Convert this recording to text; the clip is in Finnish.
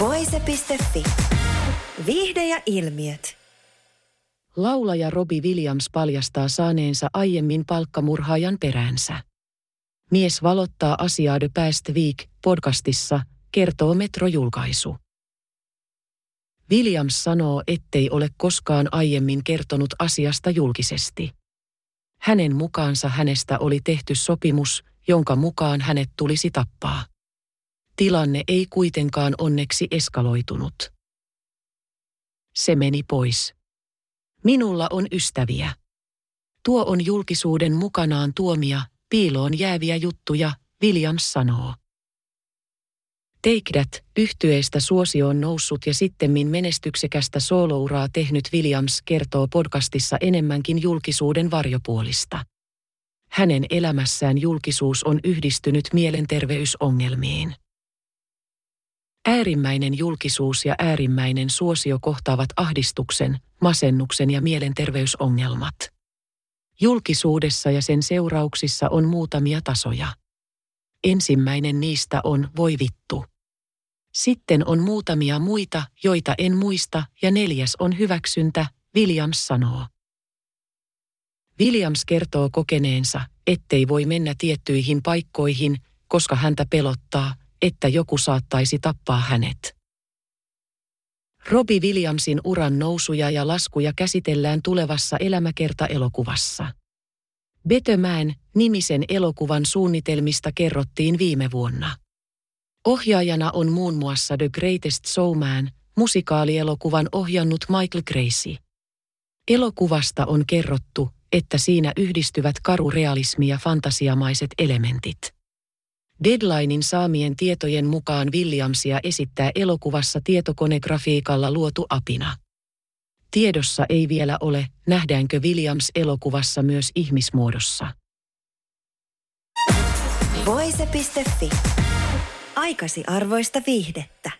Voise.fi. Viihde ja ilmiöt. Laulaja Robbie Williams paljastaa saaneensa aiemmin palkkamurhaajan peräänsä. Mies valottaa asiaa The Past Week podcastissa, kertoo Metro-julkaisu. Williams sanoo, ettei ole koskaan aiemmin kertonut asiasta julkisesti. Hänen mukaansa hänestä oli tehty sopimus, jonka mukaan hänet tulisi tappaa. Tilanne ei kuitenkaan onneksi eskaloitunut. Se meni pois. Minulla on ystäviä. Tuo on julkisuuden mukanaan tuomia, piiloon jääviä juttuja, Williams sanoo. Take That yhtyeestä suosioon noussut ja sittemmin menestyksekästä soolouraa tehnyt Williams kertoo podcastissa enemmänkin julkisuuden varjopuolista. Hänen elämässään julkisuus on yhdistynyt mielenterveysongelmiin. Äärimmäinen julkisuus ja äärimmäinen suosio kohtaavat ahdistuksen, masennuksen ja mielenterveysongelmat. Julkisuudessa ja sen seurauksissa on muutamia tasoja. Ensimmäinen niistä on voi vittu. Sitten on muutamia muita, joita en muista, ja neljäs on hyväksyntä, Williams sanoo. Williams kertoo kokeneensa, ettei voi mennä tiettyihin paikkoihin, koska häntä pelottaa, että joku saattaisi tappaa hänet. Robbie Williamsin uran nousuja ja laskuja käsitellään tulevassa elämäkerta-elokuvassa. Betömään nimisen elokuvan suunnitelmista kerrottiin viime vuonna. Ohjaajana on muun muassa The Greatest Showman, musikaalielokuvan ohjannut Michael Gracie. Elokuvasta on kerrottu, että siinä yhdistyvät karurealismi ja fantasiamaiset elementit. Deadlinein saamien tietojen mukaan Williamsia esittää elokuvassa tietokonegrafiikalla luotu apina. Tiedossa ei vielä ole, nähdäänkö Williams elokuvassa myös ihmismuodossa. Voise.fi. Aikasi arvoista viihdettä.